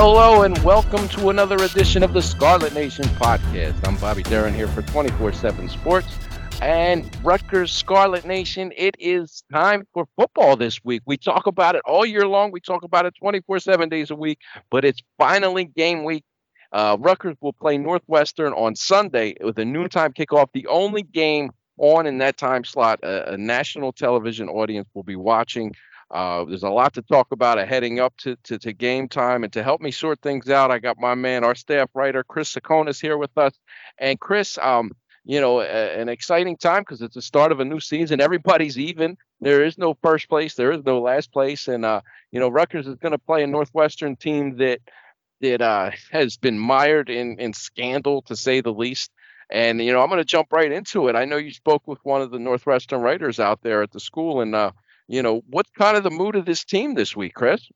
Hello and welcome to another edition of the Scarlet Nation podcast. I'm Bobby Deren here for 24 7 Sports and Rutgers Scarlet Nation. It is time for football this week. We talk about it all year long, we talk about it 24 7 days a week, but it's finally game week. Uh, Rutgers will play Northwestern on Sunday with a noontime kickoff, the only game on in that time slot a, a national television audience will be watching. Uh, there's a lot to talk about heading up to, to, to, game time. And to help me sort things out, I got my man, our staff writer, Chris Tsakonas, here with us. And Chris, um, you know, a, an exciting time because it's the start of a new season. Everybody's even. There is no first place. There is no last place. And, uh, you know, Rutgers is going to play a Northwestern team that that uh, has been mired in, in scandal, to say the least. And, you know, I'm going to jump right into it. I know you spoke with one of the Northwestern writers out there at the school. And, uh, you know, what's kind of the mood of this team this week, Chris?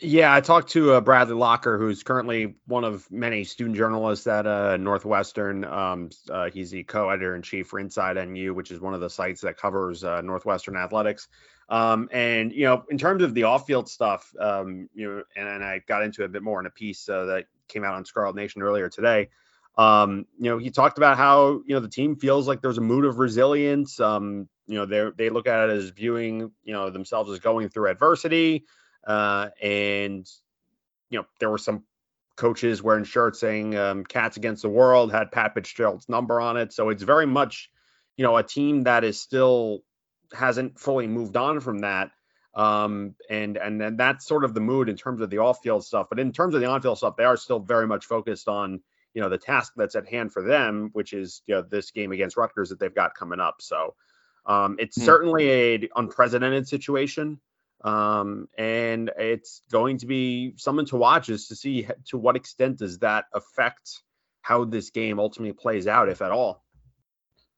Yeah, I talked to uh, Bradley Locker, who's currently one of many student journalists at uh, Northwestern. Um, uh, he's the co-editor in chief for Inside NU, which is one of the sites that covers uh, Northwestern athletics. Um, and you know, in terms of the off-field stuff, um, you know, and, and, I got into it a bit more in a piece uh, that came out on Scarlet Nation earlier today. Um, you know, he talked about how you know the team feels like there's a mood of resilience. Um, you know, they they look at it as viewing you know themselves as going through adversity, uh, and you know there were some coaches wearing shirts saying um, "Cats Against the World" had Pat Fitzgerald's number on it, so it's very much you know a team that is still hasn't fully moved on from that. Um, and and then that's sort of the mood in terms of the off-field stuff. But in terms of the on-field stuff, they are still very much focused on you know the task that's at hand for them, which is you know this game against Rutgers that they've got coming up. So um, it's hmm. certainly a unprecedented situation. Um, and it's going to be something to watch is to see to what extent does that affect how this game ultimately plays out, if at all.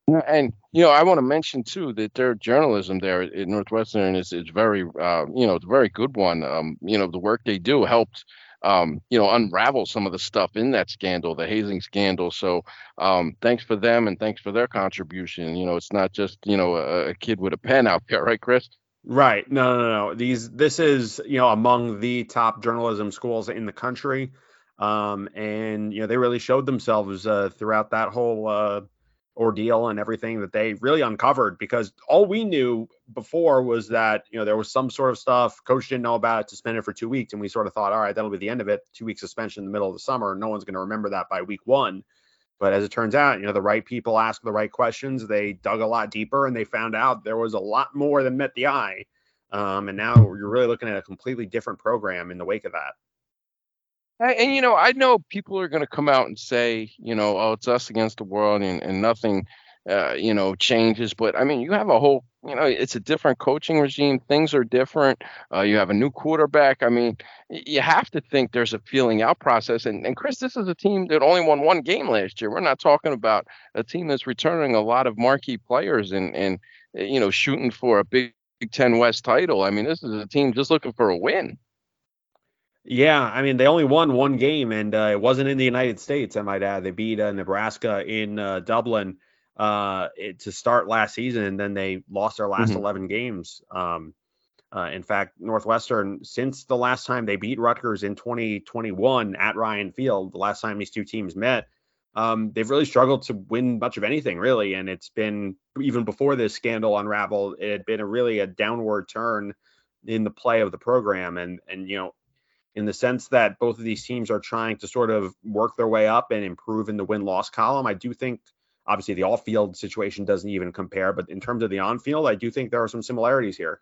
And you know, I want to mention too that their journalism there at Northwestern is is very, uh, you know, it's a very good one. Um, you know, the work they do helped um, you know, unravel some of the stuff in that scandal, the hazing scandal. So um, thanks for them and thanks for their contribution. You know, it's not just, you know, a, a kid with a pen out there, right, Chris? Right. No, no, no. These, this is, you know, among the top journalism schools in the country. Um, and, you know, they really showed themselves uh, throughout that whole uh, ordeal and everything that they really uncovered because all we knew before was that you know there was some sort of stuff coach didn't know about it suspended for two weeks and we sort of thought all right that'll be the end of it. Two week suspension in the middle of the summer no one's going to remember that by week one. But as it turns out you know the right people asked the right questions they dug a lot deeper and they found out there was a lot more than met the eye. Um, and now you're really looking at a completely different program in the wake of that and, you know, I know people are going to come out and say, you know, oh, it's us against the world and, and nothing, uh, you know, changes. But I mean, you have a whole, you know, it's a different coaching regime. Things are different. Uh, you have a new quarterback. I mean, you have to think there's a feeling out process. And, and Chris, this is a team that only won one game last year. We're not talking about a team that's returning a lot of marquee players and, and you know, shooting for a Big Ten West title. I mean, this is a team just looking for a win. Yeah, I mean they only won one game, and uh, it wasn't in the United States. I might add, they beat uh, Nebraska in uh, Dublin uh, it, to start last season, and then they lost their last mm-hmm. 11 games. Um, uh, in fact, Northwestern, since the last time they beat Rutgers in 2021 at Ryan Field, the last time these two teams met, um, they've really struggled to win much of anything, really. And it's been even before this scandal unraveled, it had been a really a downward turn in the play of the program. And and you know, in the sense that both of these teams are trying to sort of work their way up and improve in the win loss column. I do think obviously the off field situation doesn't even compare, but in terms of the on field, I do think there are some similarities here.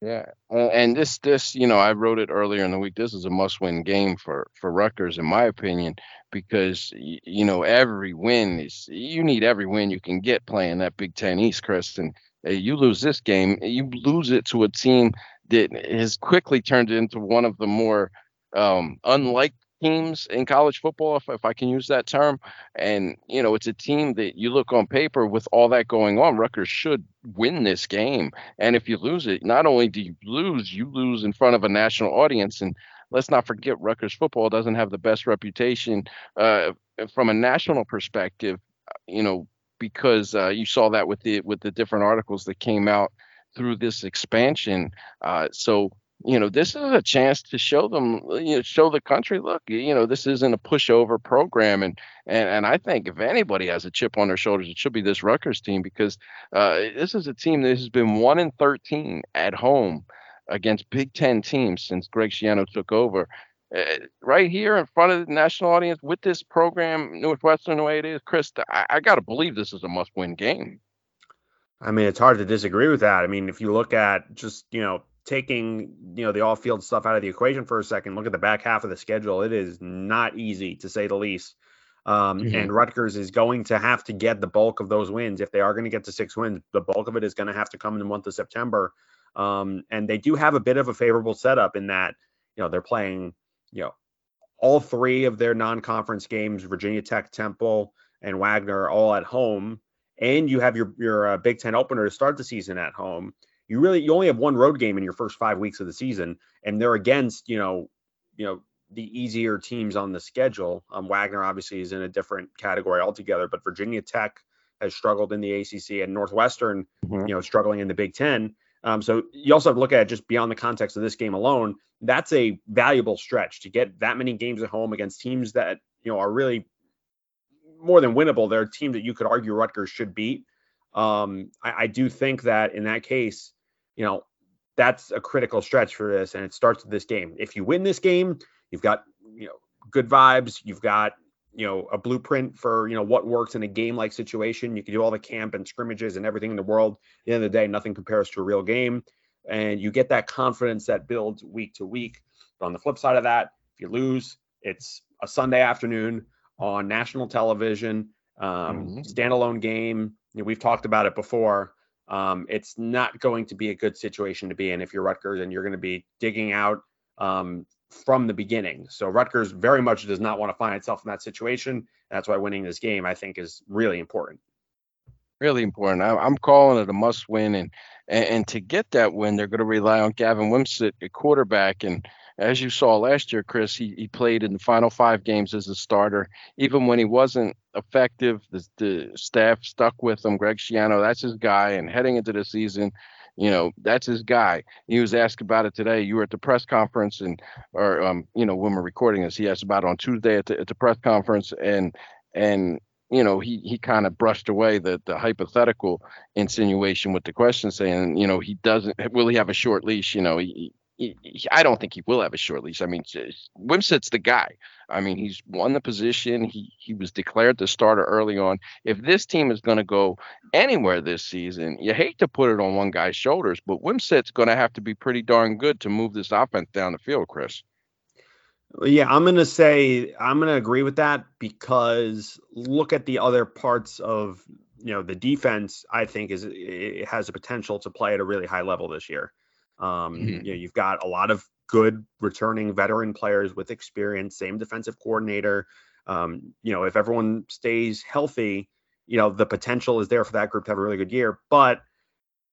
Yeah, and this this you know I wrote it earlier in the week. This is a must win game for for Rutgers in my opinion because you know every win is you need every win you can get playing that Big Ten East, Chris. And you lose this game, you lose it to a team that has quickly turned into one of the more um, unliked teams in college football, if, if I can use that term. And, you know, it's a team that you look on paper with all that going on, Rutgers should win this game. And if you lose it, not only do you lose, you lose in front of a national audience. And let's not forget, Rutgers football doesn't have the best reputation uh, from a national perspective, you know, because uh, you saw that with the with the different articles that came out through this expansion. Uh, so you know, this is a chance to show them, you know, show the country, look, you know, this isn't a pushover program, and and and I think if anybody has a chip on their shoulders, it should be this Rutgers team because uh, this is a team that has been one in thirteen at home against Big Ten teams since Greg Schiano took over. Uh, right here in front of the national audience with this program, Northwestern the way it is, Chris, I, I got to believe this is a must-win game. I mean, it's hard to disagree with that. I mean, if you look at just you know taking you know the off-field stuff out of the equation for a second, look at the back half of the schedule. It is not easy to say the least. Um, mm-hmm. And Rutgers is going to have to get the bulk of those wins if they are going to get to six wins. The bulk of it is going to have to come in the month of September. Um, and they do have a bit of a favorable setup in that you know they're playing you know all three of their non-conference games, Virginia Tech, Temple, and Wagner, all at home, and you have your your uh, Big Ten opener to start the season at home you really you only have one road game in your first five weeks of the season, and they're against you know you know the easier teams on the schedule. Um, Wagner obviously is in a different category altogether, but Virginia Tech has struggled in the ACC and Northwestern, mm-hmm. you know, struggling in the Big Ten. Um, so you also have to look at it just beyond the context of this game alone. That's a valuable stretch to get that many games at home against teams that you know are really more than winnable. They're a team that you could argue Rutgers should beat. Um, I, I do think that in that case, you know, that's a critical stretch for this, and it starts with this game. If you win this game, you've got you know good vibes. You've got you know a blueprint for you know what works in a game like situation. You can do all the camp and scrimmages and everything in the world. At the end of the day, nothing compares to a real game, and you get that confidence that builds week to week. But on the flip side of that, if you lose, it's a Sunday afternoon on national television, um, mm-hmm. standalone game. You know, we've talked about it before um, it's not going to be a good situation to be in if you're Rutgers and you're going to be digging out um, from the beginning. So Rutgers very much does not want to find itself in that situation. That's why winning this game, I think, is really important. Really important. I'm calling it a must win, and and to get that win, they're going to rely on Gavin Wimsatt, a quarterback, and as you saw last year, Chris, he, he played in the final five games as a starter. Even when he wasn't effective, the, the staff stuck with him. Greg Schiano, that's his guy. And heading into the season, you know, that's his guy. He was asked about it today. You were at the press conference, and or um, you know, when we're recording this, he asked about it on Tuesday at the, at the press conference, and and you know, he he kind of brushed away the the hypothetical insinuation with the question, saying, you know, he doesn't. Will he have a short leash? You know, he I don't think he will have a short leash. I mean, Wimsatt's the guy. I mean, he's won the position. He he was declared the starter early on. If this team is going to go anywhere this season, you hate to put it on one guy's shoulders, but Wimsatt's going to have to be pretty darn good to move this offense down the field, Chris. Yeah, I'm going to say I'm going to agree with that because look at the other parts of you know the defense. I think is it has a potential to play at a really high level this year. Um, mm-hmm. You know, you've got a lot of good returning veteran players with experience, same defensive coordinator. Um, you know, if everyone stays healthy, you know, the potential is there for that group to have a really good year, but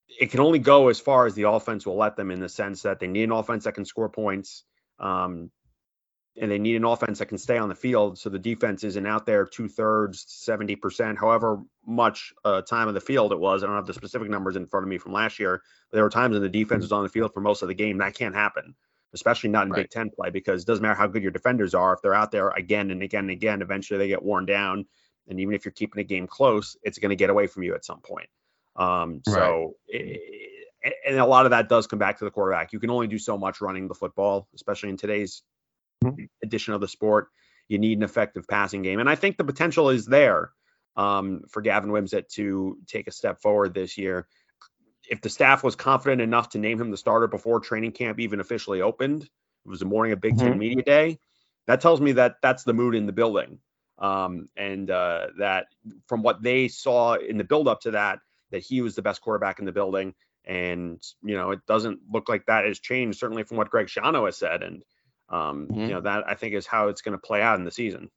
it can only go as far as the offense will let them in the sense that they need an offense that can score points. Um, and they need an offense that can stay on the field. So the defense isn't out there two thirds, 70%, however much uh, time of the field it was. I don't have the specific numbers in front of me from last year, but there were times when the defense was on the field for most of the game. That can't happen, especially not in right. Big Ten play, because it doesn't matter how good your defenders are. If they're out there again and again and again, eventually they get worn down. And even if you're keeping a game close, it's going to get away from you at some point. Um, so, right. it, and a lot of that does come back to the quarterback. You can only do so much running the football, especially in today's mm-hmm. Edition of the sport. You need an effective passing game, and I think the potential is there um, for Gavin Wimsatt to take a step forward this year. If the staff was confident enough to name him the starter before training camp even officially opened, it was the morning of Big 10 mm-hmm. Media Day. That tells me that that's the mood in the building, um, and uh, that from what they saw in the build up to that, that he was the best quarterback in the building. And you know, it doesn't look like that has changed, certainly from what Greg Schiano has said. And um, mm-hmm. You know that I think is how it's going to play out in the season.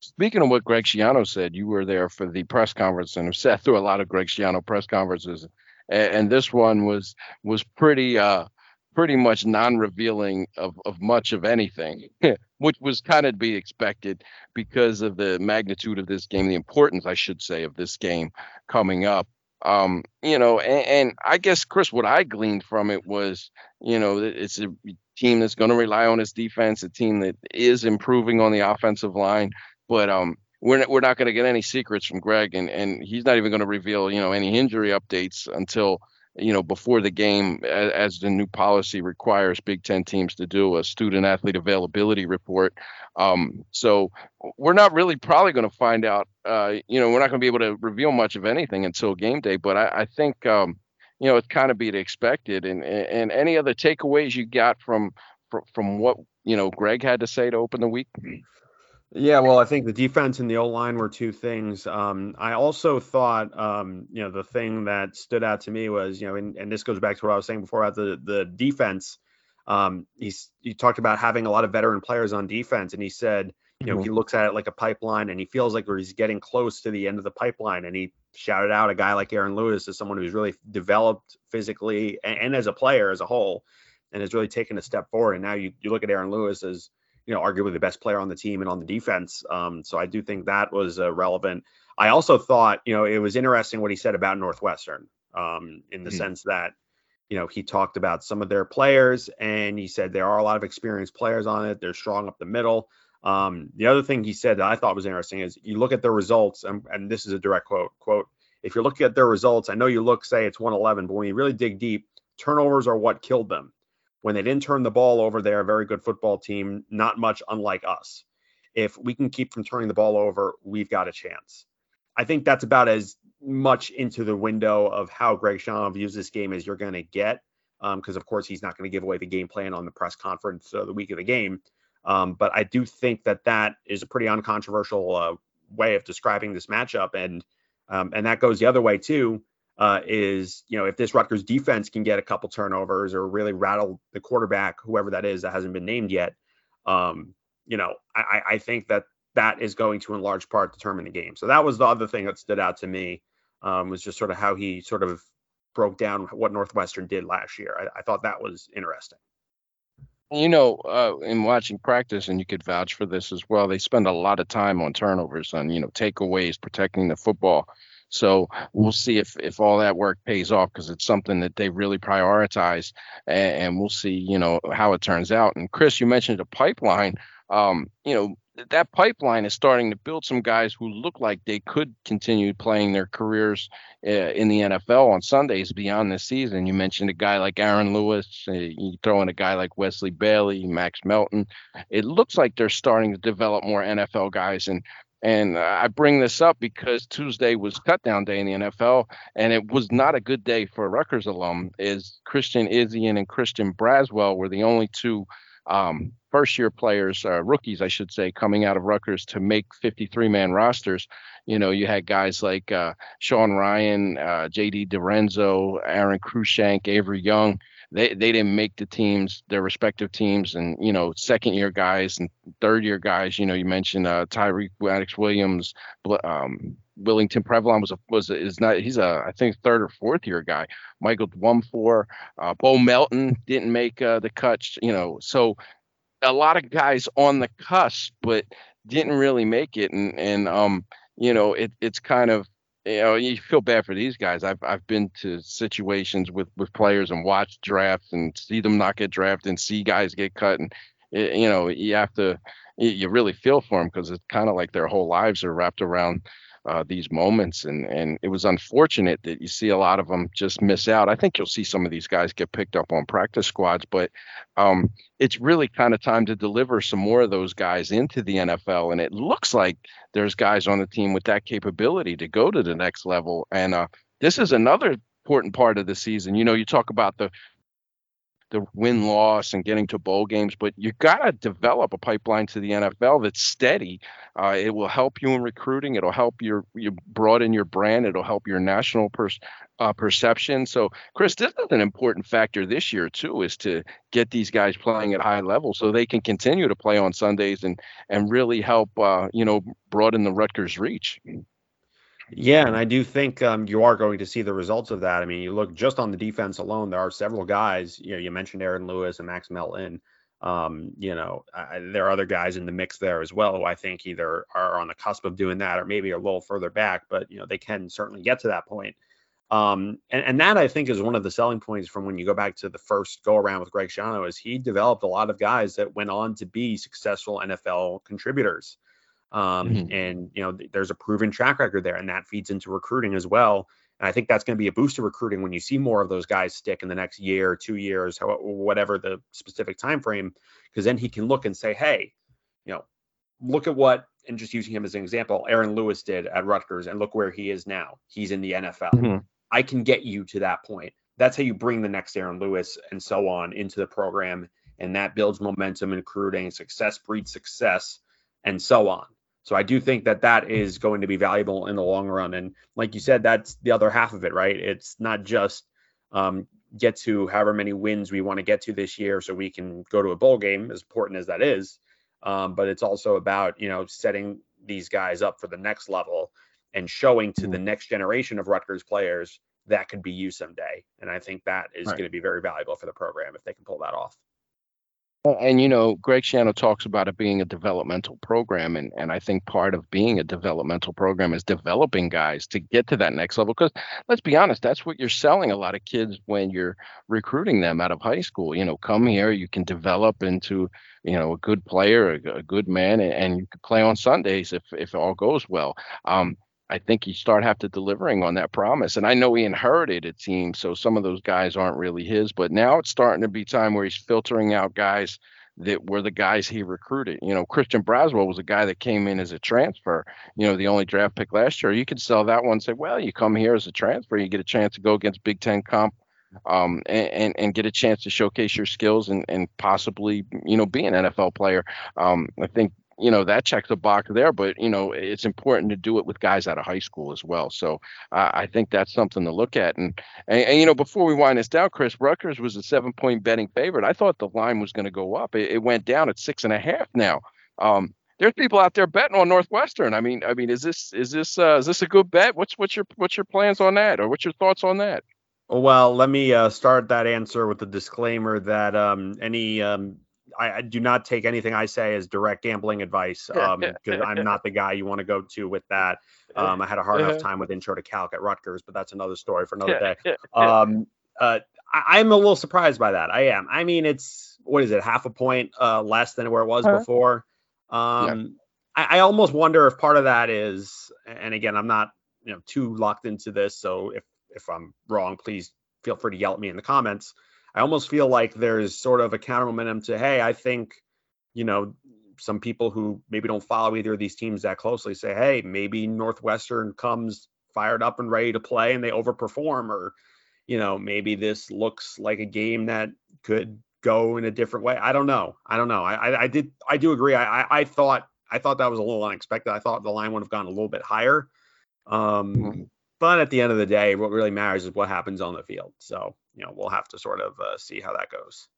Speaking of what Greg Schiano said, you were there for the press conference and have sat through a lot of Greg Schiano press conferences, and, and this one was was pretty uh, pretty much non-revealing of, of much of anything, which was kind of to be expected because of the magnitude of this game, the importance, I should say, of this game coming up. Um, you know, and, and, I guess Chris, what I gleaned from it was, you know, it's a team that's going to rely on its defense, a team that is improving on the offensive line, but um, we're not, we're not going to get any secrets from Greg, and and he's not even going to reveal, you know, any injury updates until you know, before the game, as, the new policy requires Big Ten teams to do a student athlete availability report. Um, so we're not really probably going to find out. Uh, you know, we're not going to be able to reveal much of anything until game day. But I, I think, um, you know, it's kind of be expected. And and any other takeaways you got from from what you know Greg had to say to open the week? Yeah, well, I think the defense and the O line were two things. Um, I also thought, um, you know, the thing that stood out to me was, you know, and, and this goes back to what I was saying before about the the defense. Um, he's he talked about having a lot of veteran players on defense, and he said, you know, mm-hmm. he looks at it like a pipeline, and he feels like he's getting close to the end of the pipeline, and he shouted out a guy like Aaron Lewis as someone who's really developed physically and, and as a player as a whole, and has really taken a step forward. And now you you look at Aaron Lewis as you know, arguably the best player on the team and on the defense. Um, so I do think that was uh, relevant. I also thought, you know, it was interesting what he said about Northwestern um, in the mm-hmm. sense that, you know, he talked about some of their players and he said there are a lot of experienced players on it. They're strong up the middle. Um, the other thing he said that I thought was interesting is you look at their results, and, and this is a direct quote, quote, if you're looking at their results, I know you look, say it's 111, but when you really dig deep, turnovers are what killed them when they didn't turn the ball over, they're a very good football team, not much unlike us. If we can keep from turning the ball over, we've got a chance. I think that's about as much into the window of how Greg Schiano views this game as you're going to get, because um, of course he's not going to give away the game plan on the press conference uh, the week of the game. Um, but I do think that that is a pretty uncontroversial uh, way of describing this matchup, and um, and that goes the other way too uh, is you know if this Rutgers defense can get a couple turnovers or really rattle the quarterback, whoever that is that hasn't been named yet, um, you know I, I think that that is going to in large part determine the game. So that was the other thing that stood out to me um, was just sort of how he sort of broke down what Northwestern did last year. I, I thought that was interesting. You know, uh, in watching practice, and you could vouch for this as well, they spend a lot of time on turnovers, on you know takeaways, protecting the football. So we'll see if if all that work pays off because it's something that they really prioritize, and, and, we'll see you know how it turns out. And Chris, you mentioned a pipeline. Um, you know that pipeline is starting to build some guys who look like they could continue playing their careers uh, in the NFL on Sundays beyond this season. You mentioned a guy like Aaron Lewis. Uh, you throw in a guy like Wesley Bailey, Max Melton. It looks like they're starting to develop more NFL guys, and and I bring this up because Tuesday was cutdown day in the NFL, and it was not a good day for Rutgers alum. Is Christian Izien and Christian Braswell were the only two um, first year players, uh, rookies, I should say, coming out of Rutgers to make 53 man rosters. You know, you had guys like uh, Sean Ryan, uh, JD DiRenzo, Aron Cruickshank, Avery Young they they didn't make the teams, their respective teams, and you know, second year guys and third year guys. You know, you mentioned uh, Tyreek Maddox Williams, um, Willington Previlon was a was a, is not he's a I think third or fourth year guy. Michael Dwumfour, uh, Bo Melton didn't make uh, the cut. You know, so a lot of guys on the cusp, but didn't really make it. And and um, you know, it it's kind of you know you feel bad for these guys. I've i've been to situations with with players and watched drafts and see them not get drafted and see guys get cut and it, you know you have to you really feel for them because it's kind of like their whole lives are wrapped around uh, these moments, and and it was unfortunate that you see a lot of them just miss out. I think you'll see some of these guys get picked up on practice squads, but um, it's really kind of time to deliver some more of those guys into the NFL, and it looks like there's guys on the team with that capability to go to the next level, and uh, this is another important part of the season. You know, you talk about the the win loss and getting to bowl games, but you got to develop a pipeline to the NFL that's steady. Uh, it will help you in recruiting. It'll help your you broaden your brand. It'll help your national pers- uh, perception. So, Chris, this is an important factor this year too, is to get these guys playing at high level so they can continue to play on Sundays and and really help uh, you know broaden the Rutgers reach. Yeah, and I do think um, you are going to see the results of that. I mean, you look just on the defense alone, there are several guys. You know, you mentioned Aaron Lewis and Max Melton. Um, you know, I, there are other guys in the mix there as well who I think either are on the cusp of doing that or maybe a little further back, but you know, they can certainly get to that point. Um, and, and that I think is one of the selling points from when you go back to the first go around with Greg Schiano is he developed a lot of guys that went on to be successful NFL contributors. Um, mm-hmm. And you know, th- there's a proven track record there, and that feeds into recruiting as well. And I think that's going to be a boost to recruiting when you see more of those guys stick in the next year, two years, whatever the specific time frame, because then he can look and say, hey, you know, look at what and just using him as an example, Aaron Lewis did at Rutgers, and look where he is now. He's in the NFL. Mm-hmm. I can get you to that point. That's how you bring the next Aaron Lewis and so on into the program, and that builds momentum and recruiting. Success breeds success, and so on. So I do think that that is going to be valuable in the long run. And like you said, that's the other half of it, right? It's not just um, get to however many wins we want to get to this year so we can go to a bowl game, as important as that is. Um, but it's also about, you know, setting these guys up for the next level and showing to the mm-hmm. next generation of Rutgers players that could be you someday. And I think that is right. going to be very valuable for the program if they can pull that off. And you know, Greg Schiano talks about it being a developmental program, and and I think part of being a developmental program is developing guys to get to that next level. Because let's be honest, that's what you're selling a lot of kids when you're recruiting them out of high school. You know, come here, you can develop into you know a good player, a, a good man, and, and, you can play on Sundays if if all goes well. Um, I think you start have to delivering on that promise. And I know he inherited a team, so some of those guys aren't really his. But now it's starting to be time where he's filtering out guys that were the guys he recruited. You know, Christian Braswell was a guy that came in as a transfer. You know, the only draft pick last year. You could sell that one say, well, you come here as a transfer, you get a chance to go against Big Ten comp. Um, and, and, and get a chance to showcase your skills and, and possibly you know be an NFL player. Um, I think you know that checks a box there but you know it's important to do it with guys out of high school as well. So uh, i think that's something to look at. And, and, and you know before we wind this down chris Rutgers was a seven point betting favorite. I thought the line was going to go up. It, it, went down at six and a half now. Um, there's people out there betting on northwestern. I mean i mean is this is this uh, is this a good bet? What's what's your what's your plans on that? Or what's your thoughts on that? Well, let me uh, start that answer with the disclaimer that um, any um, I, I, do not take anything I say as direct gambling advice because um, I'm not the guy you want to go to with that. Um, I had a hard enough uh-huh. time with intro to calc at Rutgers, but that's another story for another day. Um, uh, I, am a little surprised by that. I am. I mean, it's what is it, half a point uh, less than where it was huh before. Um, yeah. I, I almost wonder if part of that is, and again, I'm not you know too locked into this, so if if I'm wrong, please feel free to yell at me in the comments. I almost feel like there's sort of a counter momentum to, hey, I think, you know, some people who maybe don't follow either of these teams that closely say, hey, maybe Northwestern comes fired up and ready to play and they overperform, or, you know, maybe this looks like a game that could go in a different way. I don't know. I don't know. I I, I did I do agree. I, I, I thought I thought that was a little unexpected. I thought the line would have gone a little bit higher. Um, mm-hmm. But at the end of the day, what really matters is what happens on the field. So you know we'll have to sort of uh, see how that goes.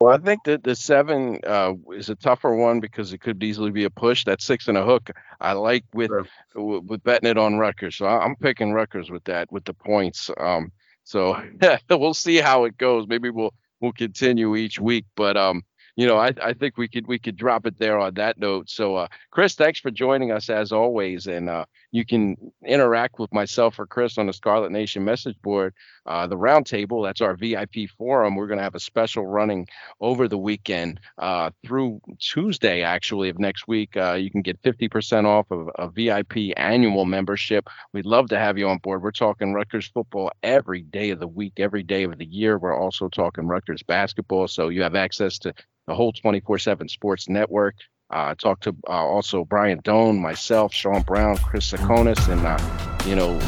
Well, I think that the seven uh, is a tougher one because it could easily be a push. That six and a hook, I like with sure. with betting it on Rutgers. So I'm picking Rutgers with that with the points. Um, so we'll see how it goes. Maybe we'll we'll continue each week, but um, you know, I, I think we could we could drop it there on that note. So, uh, Chris, thanks for joining us as always, and uh, you can interact with myself or Chris on the Scarlet Nation message board, uh, the roundtable. That's our VIP forum. We're going to have a special running over the weekend uh, through Tuesday, actually, of next week. Uh, you can get 50% off of a VIP annual membership. We'd love to have you on board. We're talking Rutgers football every day of the week, every day of the year. We're also talking Rutgers basketball, so you have access to the whole 24/7 Sports Network. Uh, talked to uh, also Brian Doan, myself, Sean Brown, Chris Tsakonas, and uh, you know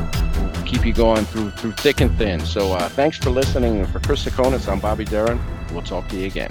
keep you going through through thick and thin. So thanks for listening. And for Chris Tsakonas, I'm Bobby Deren. We'll talk to you again.